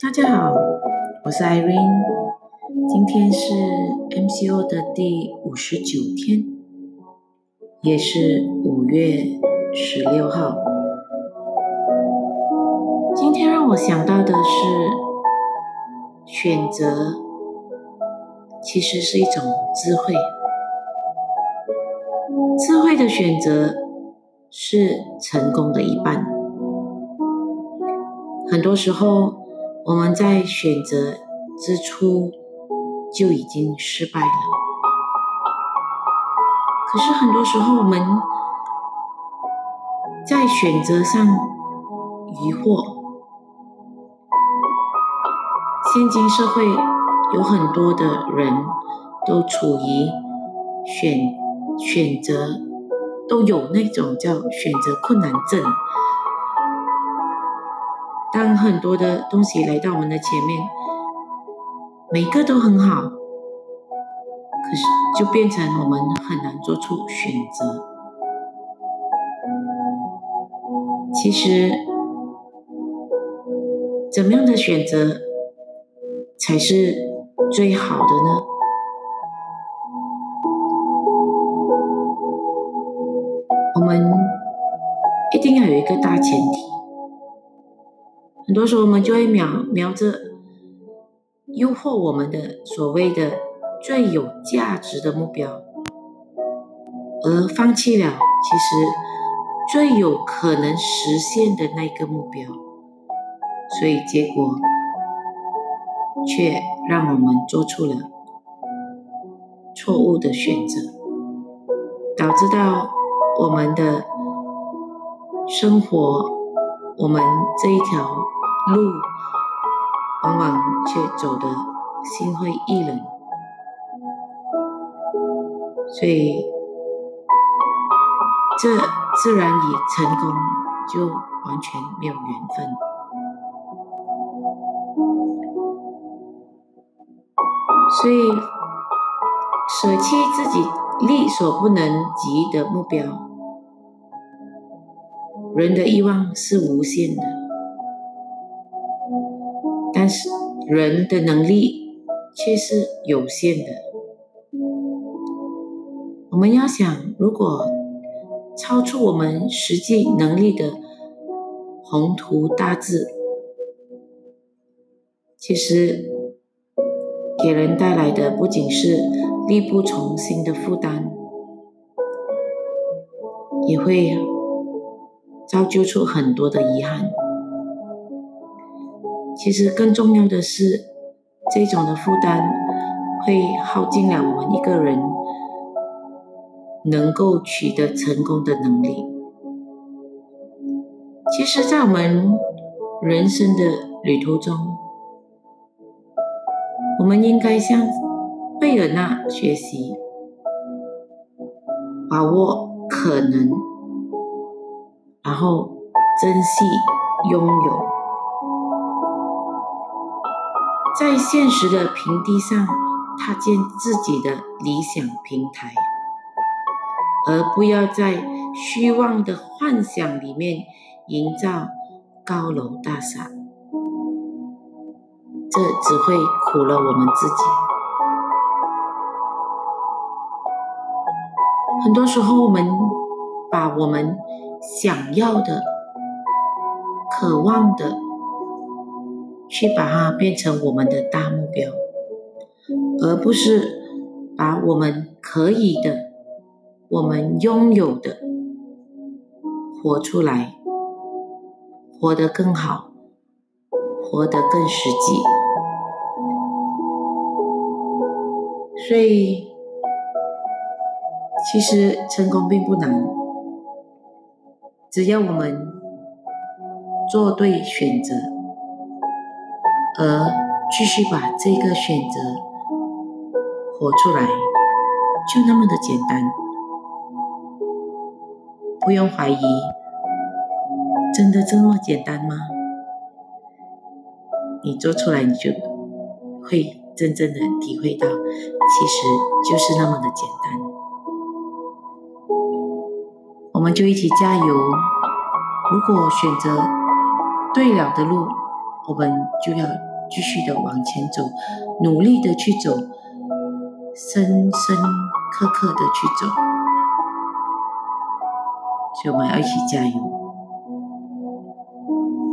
大家好，我是 Irene，今天是 MCO 的第五十九天，也是五月十六号。今天让我想到的是，选择其实是一种智慧，智慧的选择是成功的一半。很多时候。我们在选择之初就已经失败了，可是很多时候我们在选择上疑惑。现今社会有很多的人都处于选选择都有那种叫选择困难症。当很多的东西来到我们的前面，每个都很好，可是就变成我们很难做出选择。其实，怎么样的选择才是最好的呢？我们一定要有一个大前提。很多时候，我们就会瞄瞄着诱惑我们的所谓的最有价值的目标，而放弃了其实最有可能实现的那个目标，所以结果却让我们做出了错误的选择，导致到我们的生活，我们这一条。路往往却走得心灰意冷，所以这自然与成功就完全没有缘分。所以舍弃自己力所不能及的目标，人的欲望是无限的。但是人的能力却是有限的。我们要想，如果超出我们实际能力的宏图大志，其实给人带来的不仅是力不从心的负担，也会造就出很多的遗憾。其实更重要的是，这种的负担会耗尽了我们一个人能够取得成功的能力。其实，在我们人生的旅途中，我们应该向贝尔纳学习，把握可能，然后珍惜拥有。在现实的平地上踏建自己的理想平台，而不要在虚妄的幻想里面营造高楼大厦，这只会苦了我们自己。很多时候，我们把我们想要的、渴望的。去把它变成我们的大目标，而不是把我们可以的、我们拥有的活出来，活得更好，活得更实际。所以，其实成功并不难，只要我们做对选择。而继续把这个选择活出来，就那么的简单，不用怀疑，真的这么简单吗？你做出来，你就会真正的体会到，其实就是那么的简单。我们就一起加油。如果选择对了的路，我们就要。继续的往前走，努力的去走，深深刻刻的去走。所以我们要一起加油。